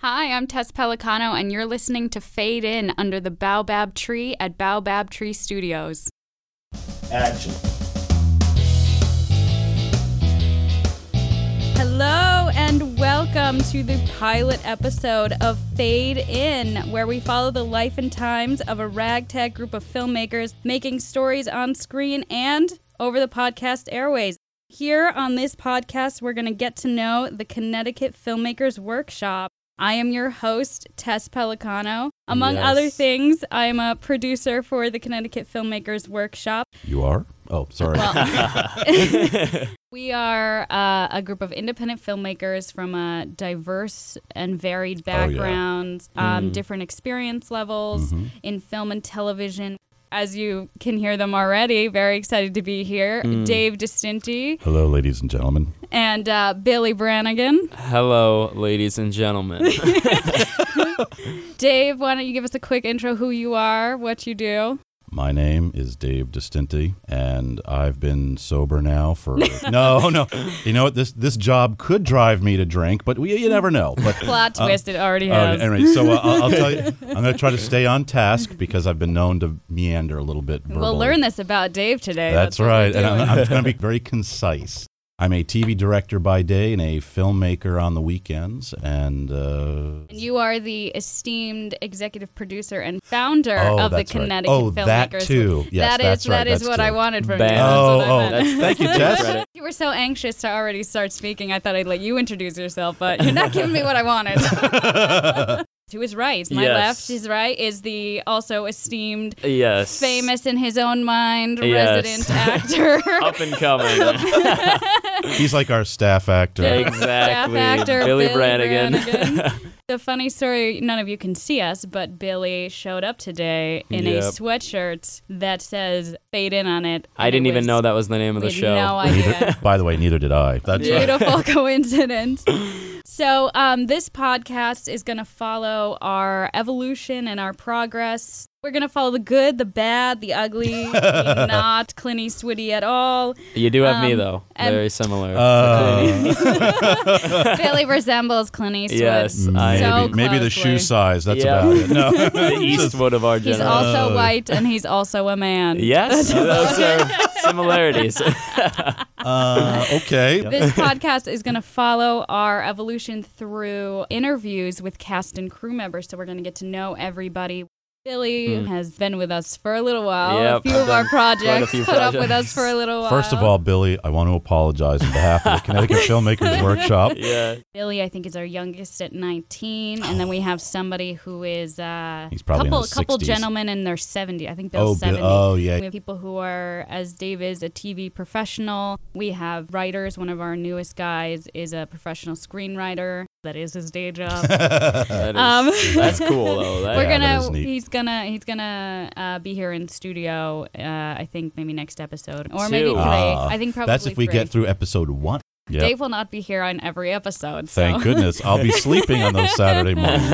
Hi, I'm Tess Pellicano, and you're listening to Fade In under the Baobab Tree at Baobab Tree Studios. Action. Hello, and welcome to the pilot episode of Fade In, where we follow the life and times of a ragtag group of filmmakers making stories on screen and over the podcast airways. Here on this podcast, we're going to get to know the Connecticut Filmmakers Workshop. I am your host, Tess Pellicano. Among Yes. other things, I am a producer for the Connecticut Filmmakers Workshop. You are? Oh, sorry. We are uh, a group of independent filmmakers from a diverse and varied Oh, yeah. backgrounds, um, different experience levels Mm-hmm. in film and television. As you can hear them already, very excited to be here. Dave Distinti. Hello, ladies and gentlemen. and uh, Billy Brannigan. Hello, ladies and gentlemen. Dave, why don't you give us a quick intro who you are, what you do? My name is Dave Distinti, and I've been sober now for no, no. You know what? This this job could drive me to drink, but we, you never know. But Plot twist, it already uh, has. anyway, so uh, I'll, I'll tell you, I'm going to try to stay on task because I've been known to meander a little bit. we'll learn this about Dave today. That's, we're right, and I'm. I'm going to be very concise. I'm a TV director by day and a filmmaker on the weekends, and uh, And you are the esteemed executive producer and founder Oh, of the that's right. Connecticut Oh, that Filmmakers. too. Yes, that is that's right. that is That's what I wanted from Bam. you. Oh, oh, that's, thank you. Credit. You were so anxious to already start speaking. I thought I'd let you introduce yourself, but you're not giving me what I wanted. to his right, my Yes. left, his right is the also esteemed, yes. famous in his own mind, Yes. resident actor. Up and coming. He's like our staff actor. Exactly. Staff actor Billy Billy Brannigan. Brannigan. the funny story, none of you can see us, but Billy showed up today in a sweatshirt that says "Fade In" on it. I didn't it even was- know that was the name of the show. No idea. Neither, by the way, neither did I. That's Yeah. right. Beautiful coincidence. So, um, this podcast is going to follow our evolution and our progress. We're going to follow the good, the bad, the ugly, the not Clint Eastwoody at all. You do have me Um, though. and- Very similar. Uh, Billy resembles Clint Eastwood. Yes, maybe, I- So maybe the closely. shoe size. That's Yeah. about it. No. the Eastwood of our He's generation. also white and he's also a man. Yes, those are similarities. Uh, okay. This podcast is going to follow our evolution through interviews with cast and crew members. So we're going to get to know everybody. Billy has been with us for a little while. Yep, a few I've of our done quite a projects put up with us for a little while. First of all, Billy, I want to apologize on behalf of the Connecticut Filmmakers Workshop. yeah. Billy, I think, is our youngest at 19, and then we have somebody who is uh, He's couple his couple 60s. gentlemen in their 70. I think Bill's Oh, Bi- 70. oh, yeah. We have people who are, as Dave is, a TV professional. We have writers. One of our newest guys is a professional screenwriter. That is his day job. That is, Um, that's cool though. That, We're Yeah, gonna. He's gonna. He's gonna uh, be here in studio. Uh, I think maybe next episode, or maybe Two. three. Ah, I think probably That's if we three. get through episode one. Yep. Dave will not be here on every episode. So. Thank goodness. I'll be sleeping on those Saturday mornings.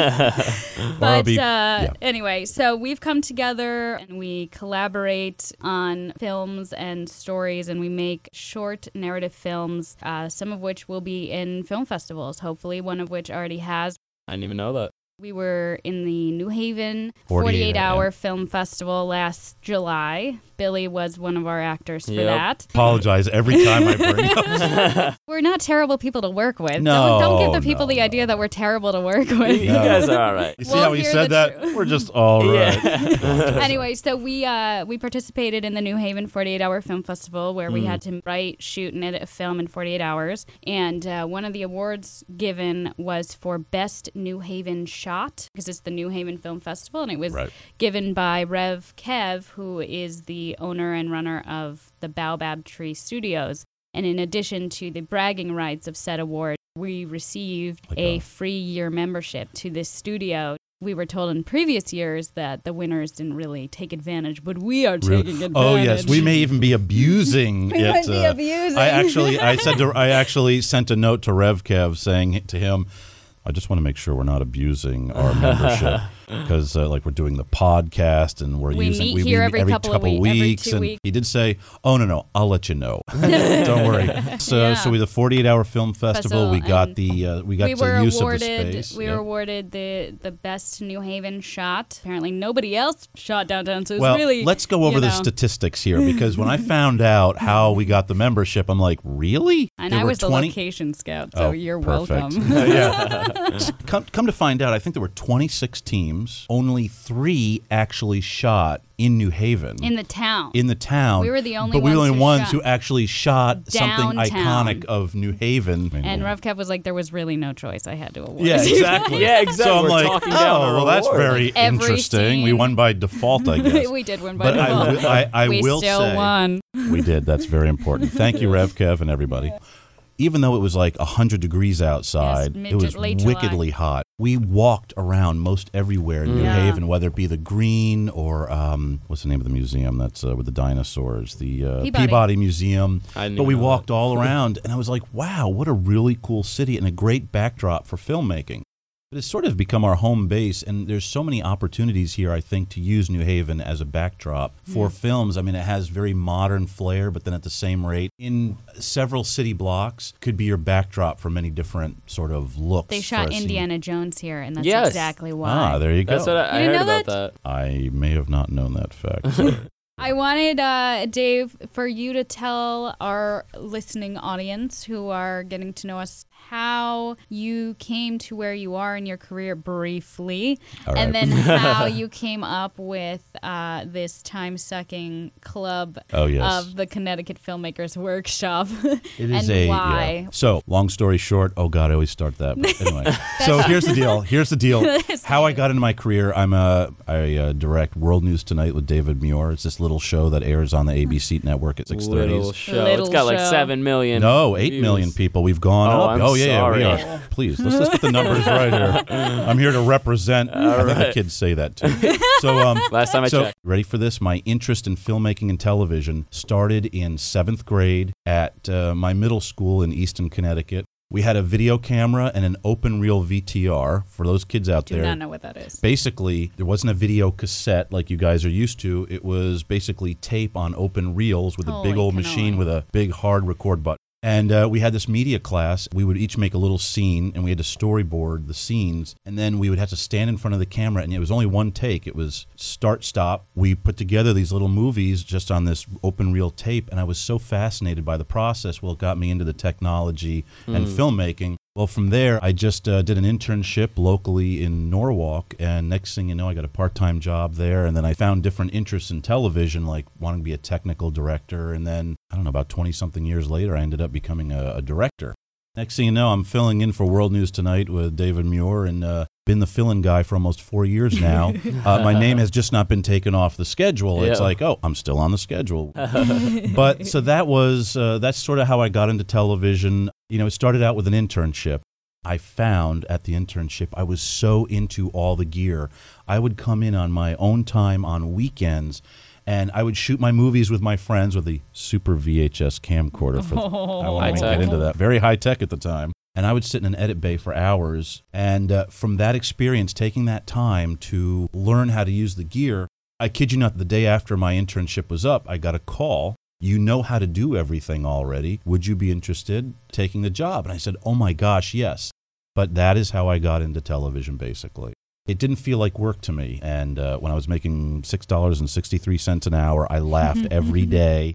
But be, uh, yeah. anyway, so we've come together and we collaborate on films and stories, and we make short narrative films, uh, some of which will be in film festivals, hopefully, one of which already has. I didn't even know that. We were in the New Haven 48 48 hour yeah. film festival last July. Billy was one of our actors for Yep. that. apologize every time I bring up. We're not terrible people to work with. No, don't, don't give the people no, the idea that we're terrible to work with. You guys are all right. You see We'll how he said that? truth. We're just all right. Yeah. anyway, so we uh, we participated in the New Haven 48 Hour Film Festival where we had to write, shoot, and edit a film in 48 hours. And uh, one of the awards given was for Best New Haven Shot because it's the New Haven Film Festival, and it was Right. given by Rev Kev, who is the owner and runner of the Baobab Tree Studios. And in addition to the bragging rights of said award, we received Like a free year membership to this studio. We were told in previous years that the winners didn't really take advantage, but we are taking advantage. Oh yes, we may even be abusing We it. might be uh, abusing. I actually, I said, to, I actually sent a note to Rev Kev saying to him, I just want to make sure we're not abusing our membership because, uh, like, we're doing the podcast and we're We using meet here every couple of wee- every weeks. two and weeks. he did say, "Oh no, no, I'll let you know. Don't worry." So, Yeah. so with the 48 hour film festival, Festival, we got the uh, we got we the use awarded. of the space. We Yep. were awarded the the best New Haven shot. Apparently, nobody else shot downtown, so it's well, really. let's go over the know. statistics here because when I found out how we got the membership, I'm like, really? And There I was the location scout, so Oh, you're perfect. welcome. yeah. come, come to find out, I think there were 26 teams. Only three actually shot in New Haven. In the town. in the town. We were the only but we were the ones only who ones who actually shot something iconic of New Haven. and Rev Kev was like, there was really no choice. I had to award. yeah, exactly. Yeah, exactly. So I'm We're like, oh, down our well, that's award." very Every interesting. We won by default, I guess. we did win by but default. wi- I, I we will still say, won. we did. That's very important. Thank you, Rev Kev, and everybody. Even though it was like 100 degrees outside, mid- it was late July. wickedly hot. We walked around most everywhere in New Yeah. Haven, whether it be the Green or um, what's the name of the museum that's uh, with the dinosaurs? The uh, Peabody. Museum. I didn't But we even know walked all around, and I was like, wow, what a really cool city and a great backdrop for filmmaking. But it's sort of become our home base, and there's so many opportunities here, I think, to use New Haven as a backdrop for films. I mean, it has very modern flair, but then at the same rate, in several city blocks, could be your backdrop for many different sort of looks. They shot a scene. Indiana Jones here, and that's Yes. exactly why. Ah, there you go. That's what I, I You heard didn't know about that. I may have not known that fact. I wanted, uh, Dave, for you to tell our listening audience who are getting to know us how you came to where you are in your career briefly, All and then how you came up with uh, this time sucking club Oh, yes. of the Connecticut Filmmakers Workshop. It is and a yeah. why. So, long story short, oh god, I always start that. But anyway, so here's the deal. Here's the deal. How I got into my career. I'm a I uh, direct World News Tonight with David Muir. It's this little show that airs on the ABC network at six thirty. Little show. Little it's got like show. seven million. No, eight views. million people. We've gone Oh, up. I'm oh yeah, yeah, we are. Please, let's let's get the numbers right here. I'm here to represent. I think the kids say that too. So um, Last time I so, checked. ready for this? My interest in filmmaking and television started in seventh grade at uh, my middle school in Easton, Connecticut. We had a video camera and an open reel VTR for those kids out Do there. Do not know what that is. Basically, there wasn't a video cassette like you guys are used to. It was basically tape on open reels with a big old cannoli. machine with a big hard record button. And uh, we had this media class. We would each make a little scene, and we had to storyboard the scenes. And then we would have to stand in front of the camera, and it was only one take. It was start, stop. We put together these little movies just on this open reel tape, and I was so fascinated by the process. Well, it got me into the technology and filmmaking. Well, from there, I just uh, did an internship locally in Norwalk, and next thing you know, I got a part-time job there. And then I found different interests in television, like wanting to be a technical director. And then I don't know, about twenty-something years later, I ended up becoming a, a director. Next thing you know, I'm filling in for World News Tonight with David Muir, and uh, been the fill-in guy for almost four years now. uh, my name has just not been taken off the schedule. It's like, oh, I'm still on the schedule. but so that was uh, that's sort of how I got into television. You know, it started out with an internship. I found at the internship I was so into all the gear. I would come in on my own time on weekends and I would shoot my movies with my friends with the super VHS camcorder. For, I want to High-tech. get into that. Very high tech at the time. And I would sit in an edit bay for hours. And uh, from that experience, taking that time to learn how to use the gear, I kid you not, the day after my internship was up, I got a call. You know how to do everything already. Would you be interested taking the job? And I said, Oh my gosh, yes. But that is how I got into television, basically. It didn't feel like work to me. And uh, when I was making $6.63 an hour, I laughed every day.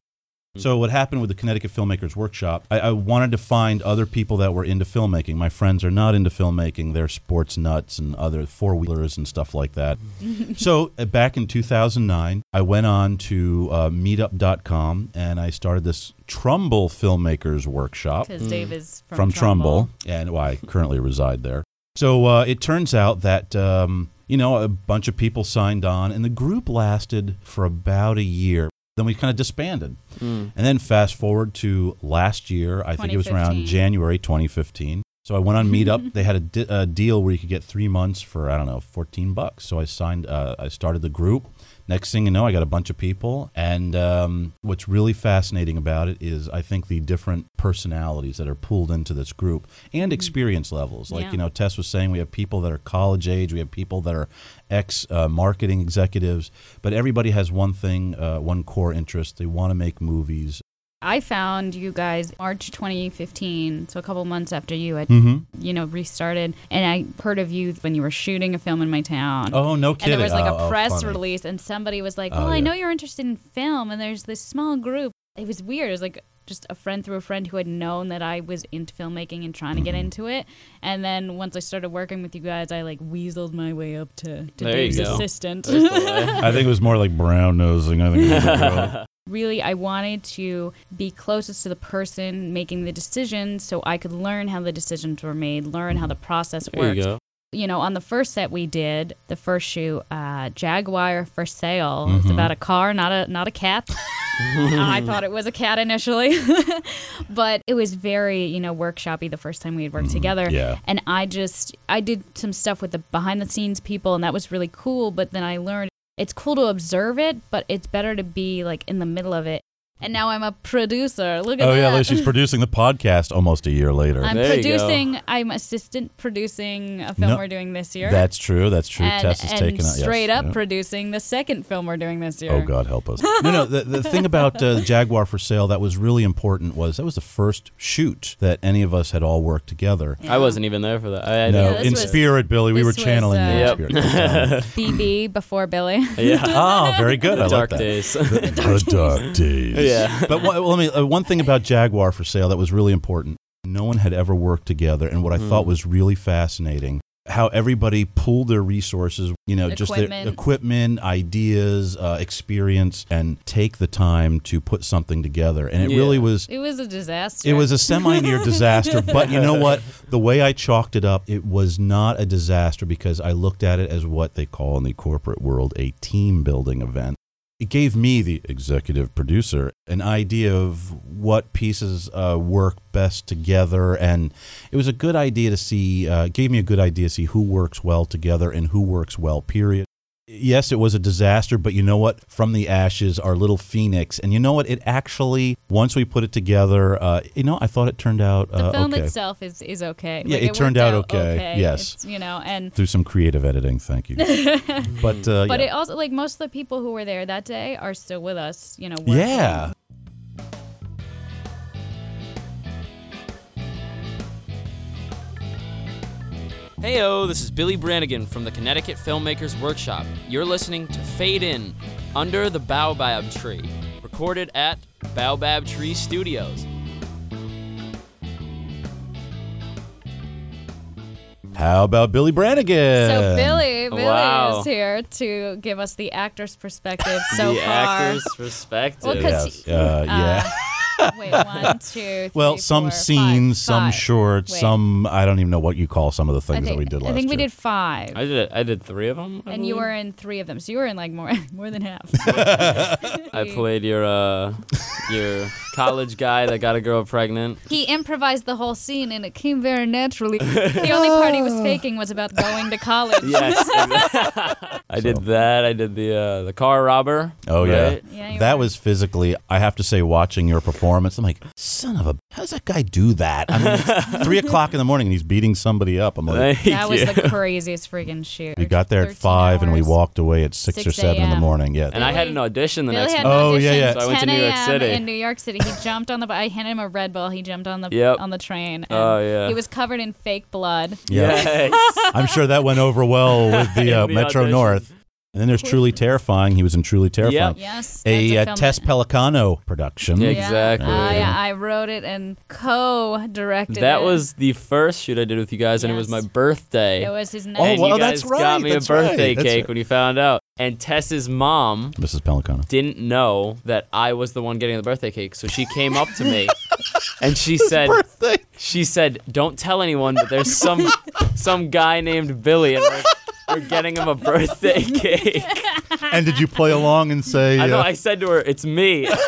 So, what happened with the Connecticut Filmmakers Workshop, I, I wanted to find other people that were into filmmaking. My friends are not into filmmaking, they're sports nuts and other four wheelers and stuff like that. so, uh, back in 2009, I went on to uh, meetup.com and I started this Trumbull Filmmakers Workshop Because Dave is from, from, Trumbull, and well, I currently reside there. So uh, it turns out that um, you know a bunch of people signed on, and the group lasted for about a year. Then we kind of disbanded, Mm. and then fast forward to last year. I think it was around January 2015. So I went on Meetup. they had a, di- a deal where you could get three months for I don't know, fourteen bucks. So I signed. Uh, I started the group. Next thing you know, I got a bunch of people. And um, what's really fascinating about it is I think the different personalities that are pulled into this group and experience levels. Like, Yeah. you know, Tess was saying, we have people that are college age, we have people that are ex uh, marketing executives, but everybody has one thing, uh, one core interest. They want to make movies. I found you guys March 2015, so a couple months after you had, Mm-hmm. you know, restarted, and I heard of you when you were shooting a film in my town. Oh, no And there was like Oh, a oh, press funny. release, and somebody was like, Oh, "Well, I know you're interested in film, and there's this small group." It was weird. It was like just a friend through a friend who had known that I was into filmmaking and trying to get Mm-hmm. into it. And then once I started working with you guys, I like weaseled my way up to, to There you Dave's assistant. The. I think it was more like brown nosing. I think it was a girl. really I wanted to be closest to the person making the decision so I could learn how the decisions were made, learn how the process There worked. you go. You know, on the first set we did, the first shoot, uh, Jaguar for sale. It's Mhm. about a car, not a not a cat. I thought it was a cat initially, but it was very you know workshoppy the first time we had worked together. Yeah. And I just I did some stuff with the behind the scenes people, and that was really cool. But then I learned it's cool to observe it, but it's better to be like in the middle of it. And now I'm a producer. Look at that. Oh that. yeah, she's producing the podcast almost a year later. I'm There you go. producing. I'm assistant producing a film No, we're doing this year. That's true. That's true. and, Tess is and taking out yes, straight up yeah. producing the second film we're doing this year. Oh God, help us! No, no. The, the thing about uh, Jaguar for Sale that was really important was that was the first shoot that any of us had all worked together. Yeah. I wasn't even there for that. I, I no, Yeah, this in was- spirit, Billy, we this were was, channeling you in uh, spirit. Yep. BB before Billy. yeah. oh, very good. I Dark like that. days. The dark days. Yeah. But one, well, let me. Uh, one thing about Jaguar for Sale that was really important. No one had ever worked together, and what I thought was really fascinating. How everybody pooled their resources, you know, just their Equipment. equipment, ideas, uh, experience, and take the time to put something together. And it Yeah. really was It was a disaster. It was a semi-near disaster, but you know what? The way I chalked it up, it was not a disaster because I looked at it as what they call in the corporate world a team building event. It gave me, the executive producer, an idea of what pieces uh, work best together, and it was a good idea to see. Uh, gave me a good idea to see who works well together and who works well. Period yes, it was a disaster, but you know what? From the ashes, our little phoenix. And you know what? It actually, once we put it together, uh, you know, I thought it turned out the uh, film okay. itself is is okay. Yeah, Like, it turned worked out okay, yes. It's, you know, and Through some creative editing, thank you. but uh, but yeah. it also like most of the people who were there that day are still with us. You know. Working. yeah. Heyo, this is Billy Brannigan from the Connecticut Filmmakers Workshop. You're listening to Fade In Under the Baobab Tree, recorded at Baobab Tree Studios. How about Billy Brannigan? So Billy, Billy Wow. is here to give us the actor's perspective so the far. actor's perspective. Well, 'cause Yes. Uh, yeah. Wait, one, two, three, well, some four, scenes, five, some five. shorts, Wait. some, I don't even know what you call some of the things think, that we did last I think we year. did five. I did. I did three of them. I and you were in three of them, so you were in like more more than half. I played your uh, your college guy that got a girl pregnant. He improvised the whole scene, and it came very naturally. the only part he was faking was about going to college. Yes, I did that. I did the uh, the car robber. Oh yeah, right? Yeah, you that were. was physically. I have to say, watching your performance, I'm like, son of a, how does that guy do that? I mean, it's three o'clock in the morning and he's beating somebody up. I'm like, Thank That was you. the craziest friggin' shoot. we got there at 13 five and we hours. walked away at six, 6 or seven in the a.m. morning. Yeah, and I had an audition the Billy next had month. an Oh, yeah, audition yeah. So I went to 10 New York a.m. City. In New York City, he jumped on the. I handed him a Red Bull. He jumped on the Yep. on the train. and Oh, yeah. He was covered in fake blood. yeah. Yes. I'm sure that went over well with the, uh, In the Metro audition. North. And then there's Truly Terrifying. He was in Truly Terrifying. Yes. A that's uh, film Tess that- Pellicano production. Yeah, Yeah. Exactly. Uh, yeah, I wrote it and co-directed it. That was the first shoot I did with you guys, and it was Yes. my birthday. It was his name. Oh, and well, you guys that's right, got me a that's right, birthday that's cake right. when you found out. And Tess's mom Mrs. Pellicano. didn't know that I was the one getting the birthday cake, so she came up to me and she said, Birthday. "She said, don't tell anyone, but there's some some guy named Billy, and we're, we're getting him a birthday cake." And did you play along and say? I know. uh, I said to her, "It's me."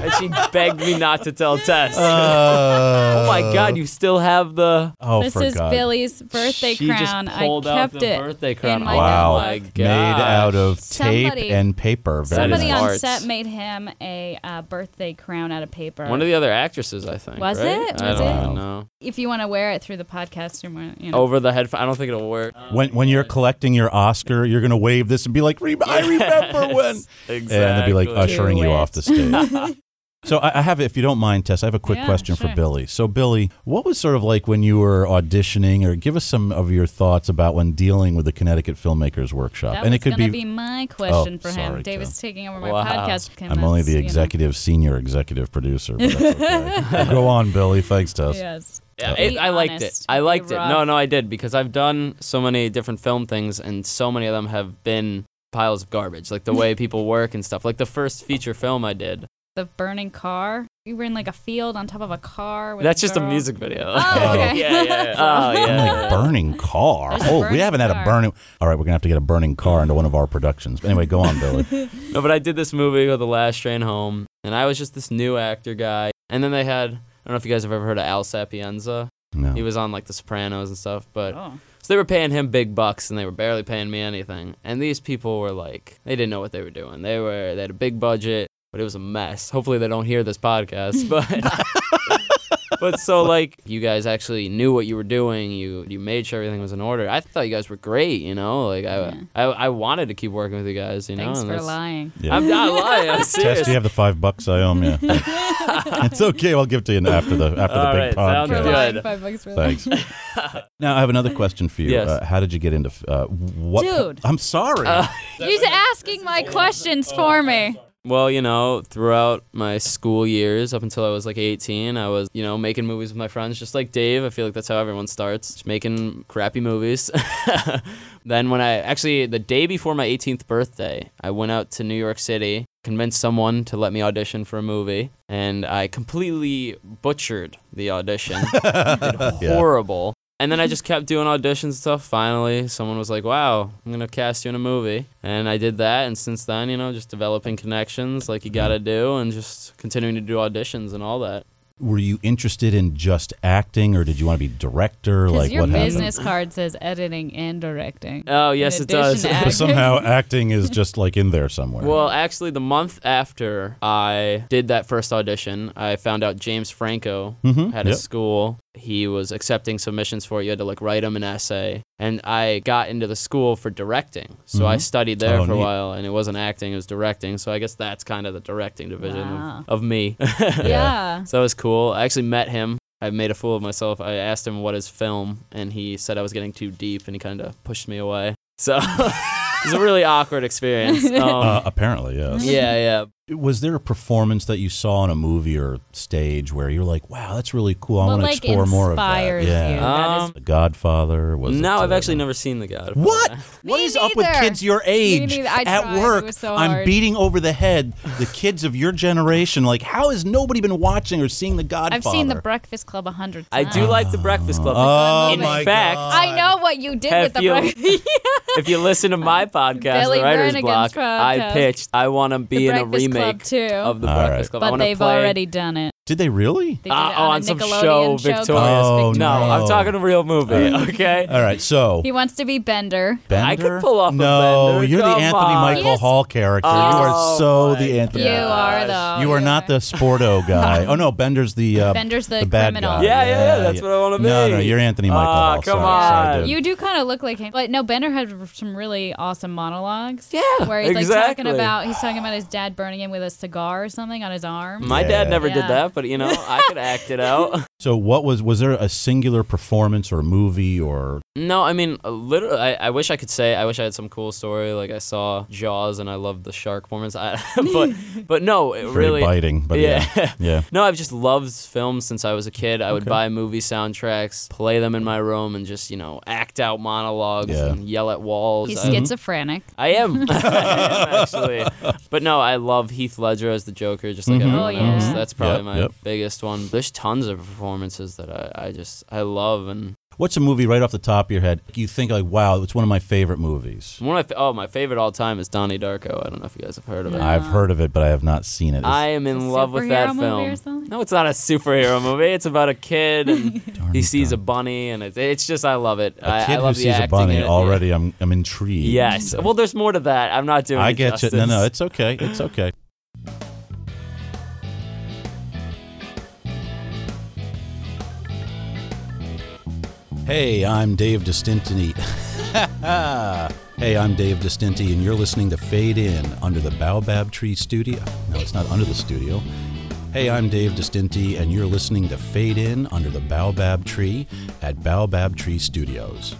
and she begged me not to tell Tess. Uh, oh my God, you still have the. Oh, this for is God. Billy's birthday she crown. just pulled I kept the it. birthday crown. in my Wow. Oh my notebook. God. Made out of Somebody- tape and paper. Very Somebody nice. on Arts. set made him a uh, birthday crown out of paper. One of the other actresses, I think. Was right? it? I Was don't it? even know. if you want to wear it through the podcast, you're more, you know. Over the headphone. I don't think it'll work. When when you're collecting your Oscar, you're gonna wave this and be like, "Re- "I remember when," Exactly. and they'll be like ushering you Do off the stage. So I I have, if you don't mind, Tess, I have a quick Yeah, question for. Billy. So Billy, what was sort of like when you were auditioning, or give us some of your thoughts about when dealing with the Connecticut Filmmakers Workshop? that and was it could be, be my oh, question Oh, for sorry, him. David's taking over my Wow. podcast. with. I'm only the you know. executive, senior executive producer. But that's okay. Go on, Billy. Thanks, Tess. Yes. Yeah, it, I liked it. I liked it. No, no, I did because I've done so many different film things, and so many of them have been piles of garbage. Like the way people work and stuff. Like the first feature film I did. The burning car. You were in like a field on top of a car. With That's just a girl. music video. Oh, oh okay. yeah, yeah. yeah. Oh, yeah. like burning car. There's a Oh, we haven't had a car. burning. All right, we're gonna have to get a burning car into one of our productions. But anyway, go on, Billy. No, but I did this movie called The Last Train Home, and I was just this new actor guy. And then they had, I don't know if you guys have ever heard of Al Sapienza. No. He was on like The Sopranos and stuff, but Oh. so they were paying him big bucks, and they were barely paying me anything. And these people were like, they didn't know what they were doing. They were, they had a big budget, but it was a mess. Hopefully, they don't hear this podcast, but. But so like you guys actually knew what you were doing. You you made sure everything was in order. I thought you guys were great. You know, like I Yeah. I, I wanted to keep working with you guys. You know, Thanks and for lying. Yeah. I'm not lying. I'm serious. do you have the five bucks I owe you? it's okay. I'll give it to you after the after the big right, sounds podcast. good. Five bucks for lying. Thanks. now I have another question for you. Yes. Uh, how did you get into uh, what? Dude. I'm sorry. Uh, You're asking my questions for me. Well, you know, throughout my school years, up until I was like 18, I was, you know, making movies with my friends, just like Dave. I feel like that's how everyone starts, just making crappy movies. then, when I actually, the day before my 18th birthday, I went out to New York City, convinced someone to let me audition for a movie, and I completely butchered the audition. Horrible. And then I just kept doing auditions and stuff. Finally, someone was like, "Wow, I'm gonna cast you in a movie," and I did that. And since then, you know, just developing connections like you gotta do, and just continuing to do auditions and all that. Were you interested in just acting, or did you want to be director? Because Like your what business card says editing and directing. Oh yes, it does. addition? Somehow acting is just like in there somewhere. Well, actually, the month after I did that first audition, I found out James Franco Mhm, had a school. He was accepting submissions for it. You had to like write him an essay, and I got into the school for directing. So I Mhm. studied there Oh, for a while, and it wasn't acting; it was directing. So I guess that's kind of the directing division Wow. of, of me. Yeah. So that was cool. I actually met him. I made a fool of myself. I asked him what is film, and he said I was getting too deep, and he kind of pushed me away. So it was a really awkward experience. Um, uh, apparently, yes. yeah, yeah. Was there a performance that you saw in a movie or stage where you're like, "Wow, that's really cool. I What, want to like, explore more of that"? inspires Yeah. you? That is- Um, The Godfather was. no, it, I've uh, actually never seen The Godfather. What? Me What is up with kids your age? I At tried. It work, was so I'm beating over the head the kids of your generation. Like, how has nobody been watching or seeing The Godfather? I've seen The Breakfast Club a hundred times. I do like The Breakfast Club. Oh In my fact, God. I know what you did Have with the you- breakfast. if you listen to my podcast, Billy The Writer's Brannigan's Block, I pitched I want to be The in a Breakfast Club, remake too. of The All Breakfast right. Club. I but wanna they've play, already done it. Did they really? They did Uh, it oh, on, on some Nickelodeon show, called Victorious. Oh, Victorious. No, I'm talking a real movie. Okay. All right, so He wants to be Bender. Bender. I could pull off a No, Bender. you're the Come Anthony on. Michael Yes. Hall character. you Oh are so my the Anthony. You are though. You are not the sporto guy. Oh no, Bender's the uh, Bender's the, the bad criminal. guy. Yeah, yeah, yeah, that's what I wanna No, be. no, no. you're Anthony Michael Ah, Hall. come Sorry, sorry, on. dude. You do kind of look like him, but no. Bender had some really awesome monologues. Yeah, where he's like exactly. talking about he's talking about his dad burning him with a cigar or something on his arm. My Yeah. dad never Yeah. did that, but you know, I could act it out. So what was was there a singular performance or movie or No, I mean, uh, literally, I, I wish I could say, I wish I had some cool story. Like I saw Jaws and I loved the shark performance. I, but, but no, it very really. biting? But yeah, yeah. yeah. No, I've just loved films since I was a kid. I would Okay. buy movie soundtracks, play them in my room, and just, you know, act out monologues Yeah. and yell at walls. He's I- schizophrenic. I am. I am, actually. But no, I love Heath Ledger as the Joker, just like Mhm. everyone Oh, yeah. else. That's probably Yep, my yep. biggest one. There's tons of performances that I, I just I love and What's a movie right off the top of your head you think like, wow, it's one of my favorite movies? One of my, oh, my favorite all time is Donnie Darko. I don't know if you guys have heard of it. I've heard of it, but I have not seen it. It's- I am in love with that movie film. something? No, it's not a superhero movie. It's about a kid and he it, sees a bunny and it's, it's just I love it. a I, kid I love who the sees a bunny in it, yeah. already. I'm I'm intrigued. Yes. Well, there's more to that. I'm not doing. It. I it get you. No, no, it's okay. It's okay. Hey, I'm Dave Distinti. hey, I'm Dave Distinti, and you're listening to Fade In under the Baobab Tree Studio. No, it's not under the studio. Hey, I'm Dave Distinti, and you're listening to Fade In under the Baobab Tree at Baobab Tree Studios.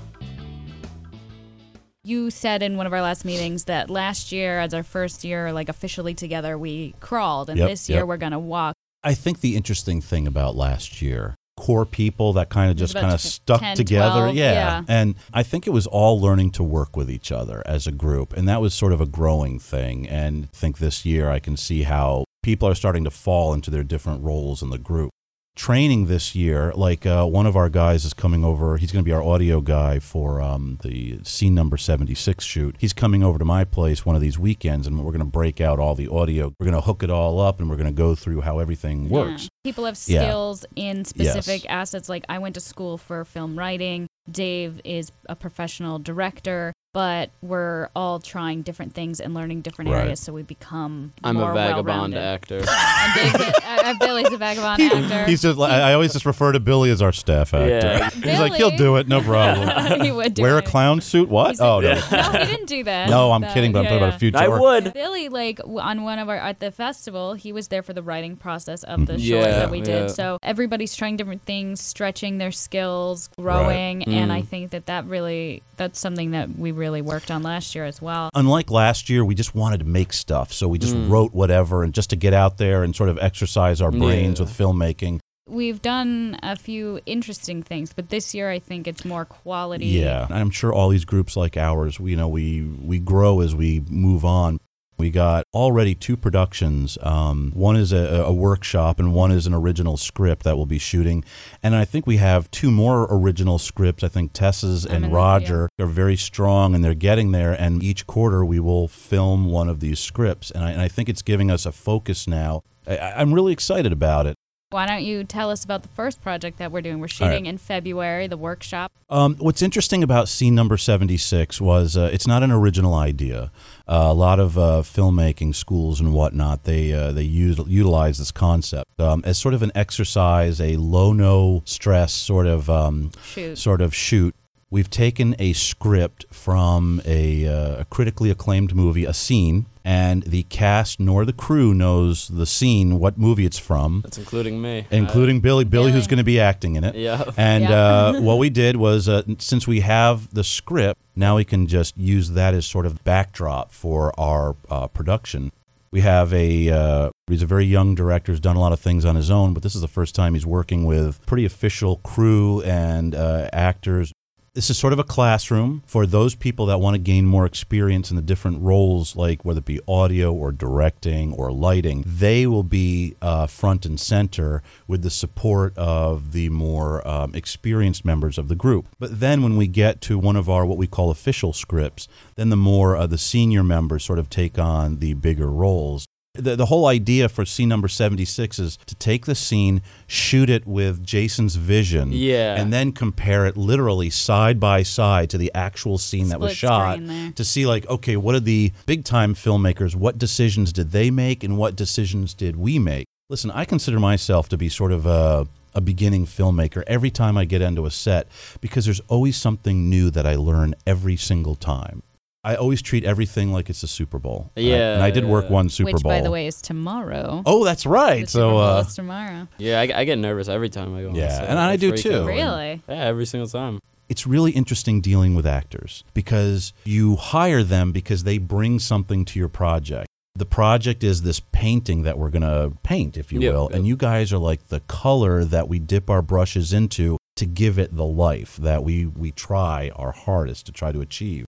You said in one of our last meetings that last year, as our first year, like officially together, we crawled, and Yep, this year yep. we're gonna walk. I think the interesting thing about last year, core people that kind of just kind of stuck 10, together. 12, yeah. yeah. And I think it was all learning to work with each other as a group. And that was sort of a growing thing. And I think this year I can see how people are starting to fall into their different roles in the group. Training this year, like uh, one of our guys is coming over. He's going to be our audio guy for um, the scene number 76 shoot. He's coming over to my place one of these weekends, and we're going to break out all the audio. We're going to hook it all up, and we're going to go through how everything works. Yeah. People have Yeah. skills in specific assets. Like I went to school for film writing. Dave is a professional director, but we're all trying different things and learning different Right. areas, so we become I'm more a vagabond well-rounded. actor. And Dave's a, uh, Billy's a vagabond actor. He's just. I I always just refer to Billy as our staff actor. Yeah. He's like, he'll do it, no problem. he would do Wear a clown suit? What? He's Oh like, no. no, he didn't do that. No, I'm That- kidding, but I'm yeah, talking about yeah. a future. I would. Billy, like on one of our at the festival, he was there for the writing process of the Mhm. short Yeah, that we did. So everybody's trying different things, stretching their skills, growing, and Mm. I think that that really that's something that we really worked on last year as well. Unlike last year, we just wanted to make stuff, so we just Mm. wrote whatever, and just to get out there and sort of exercise our brains Yeah. with filmmaking. We've done a few interesting things, but this year I think it's more quality. Yeah, I'm sure all these groups like ours, we, you know, we we grow as we move on. We got already two productions. Um, one is a, a workshop, and one is an original script that we'll be shooting. And I think we have two more original scripts. I think Tessa's and Roger are very strong, and they're getting there. And each quarter, we will film one of these scripts. And I, and I think it's giving us a focus now. I, I'm really excited about it. Why don't you tell us about the first project that we're doing? We're All right. shooting in February, the workshop. Um, what's interesting about scene number 76 was uh, it's not an original idea. Uh, a lot of uh, filmmaking schools and whatnot, they, uh, they use, utilize this concept um, as sort of an exercise, a low, no stress sort of, um, Shoot. sort of shoot. We've taken a script from a, uh, a critically acclaimed movie, a scene, and the cast nor the crew knows the scene, what movie it's from, That's including me. including Billy, Billy, who's going to be acting in it. Yeah. And Yeah. uh, what we did was, uh, since we have the script, now we can just use that as sort of backdrop for our uh, production. We have a uh, he's a very young director, who's done a lot of things on his own, but this is the first time he's working with pretty official crew and uh, actors. This is sort of a classroom for those people that want to gain more experience in the different roles, like whether it be audio or directing or lighting. They will be uh, front and center with the support of the more um, experienced members of the group. But then when we get to one of our what we call official scripts, then the more uh, the senior members sort of take on the bigger roles. The, the whole idea for scene number 76 is to take the scene, shoot it with Jason's vision, Yeah. and then compare it literally side by side to the actual scene that was Split shot screen there. to see, like, okay, what are the big time filmmakers? What decisions did they make, and what decisions did we make? Listen, I consider myself to be sort of a a beginning filmmaker every time I get into a set because there's always something new that I learn every single time. I always treat everything like it's a Super Bowl. And I- Yeah, and I did work one Super which, Bowl. by the way, is tomorrow. oh, that's right. The Super so, Bowl uh, is tomorrow. Yeah, I, I get nervous every time I go Yeah, set. and I do too. out. Really? Yeah, every single time. it's really interesting dealing with actors because you hire them because they bring something to your project. The project is this painting that we're going to paint, if you Yep, will, yep. and you guys are like the color that we dip our brushes into to give it the life that we we try our hardest to try to achieve.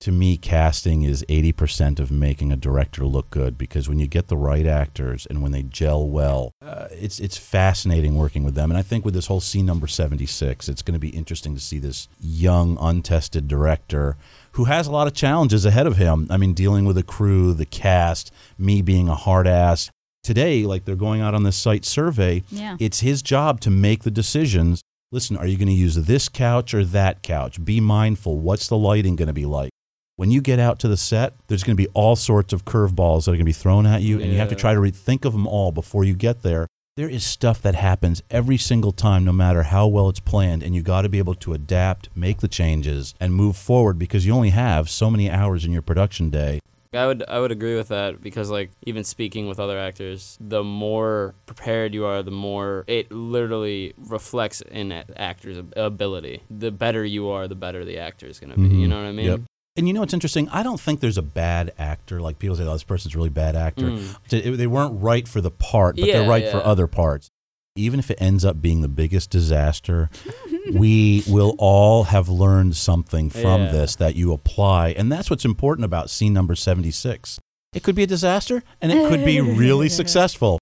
To me, casting is 80% of making a director look good because when you get the right actors and when they gel well, uh, it's, it's fascinating working with them. And I think with this whole scene number 76, it's going to be interesting to see this young, untested director who has a lot of challenges ahead of him. I mean, dealing with the crew, the cast, me being a hard ass. Today, like they're going out on this site survey, Yeah. it's his job to make the decisions. Listen, are you going to use this couch or that couch? Be mindful. What's the lighting going to be like? When you get out to the set, there's going to be all sorts of curveballs that are going to be thrown at you, and you have to try to re- think of them all before you get there. There is stuff that happens every single time, no matter how well it's planned, and you got to be able to adapt, make the changes, and move forward because you only have so many hours in your production day. I would I would agree with that because like even speaking with other actors, the more prepared you are, the more it literally reflects in actors' ability. The better you are, the better the actor is going to be. You Mhm. know what I mean? Yep. And you know what's interesting? I don't think there's a bad actor. Like people say, oh, this person's a really bad actor. Mm. They- weren't right for the part, but Yeah, they're right for other parts. Even if it ends up being the biggest disaster, we will all have learned something from Yeah. this that you apply. And that's what's important about scene number 76. It could be a disaster and it could be really successful.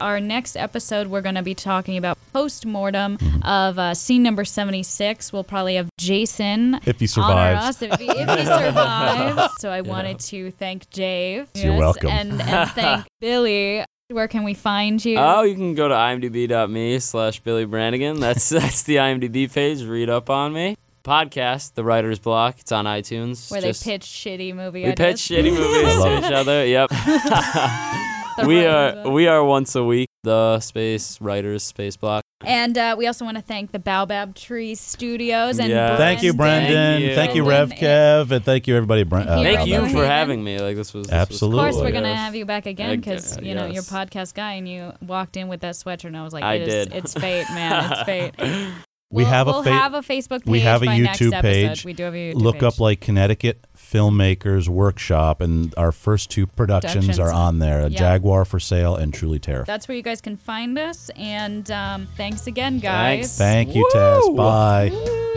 Our next episode, we're going to be talking about post mortem Mm-hmm. of uh, scene number 76. We'll probably have Jason If he honor survives. us if he, if he survives. So I wanted to thank Dave. You're welcome. And, and thank Billy. Where can we find you? Oh, you can go to imdb.me slash Billy Brannigan. That's that's the IMDb page. Read up on me. Podcast, The Writer's Block. It's on iTunes. where Just- they pitch shitty movie We ideas. pitch shitty movies to each other. Yep. The we are we are once a week. The Space Writers Space Block. And uh, we also want to thank the Baobab Tree Studios and Yeah. Thank you, Brendan. Thank Thank you, you. Rev Kev. And thank you, everybody. Bren- Thank you, Thank you for having me. Like this was this was Absolutely. Of course, we're gonna have you back again because you know you're yes. podcast guy, and you walked in with that sweatshirt, and I was like, I it is- did. it's fate, man, it's fate. We We'll- have a we'll fa- have a Facebook page. we have a by YouTube episode. page. We do have a YouTube Look page. up like Connecticut Filmmakers Workshop, and our first two productions, Productions. are on there Yeah. Jaguar for Sale and Truly Terrified. That's where you guys can find us. And um, thanks again, guys. Thanks. Thank you, Tess. Woo!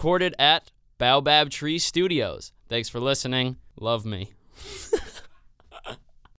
Recorded at Baobab Tree Studios. Thanks for listening. Love me.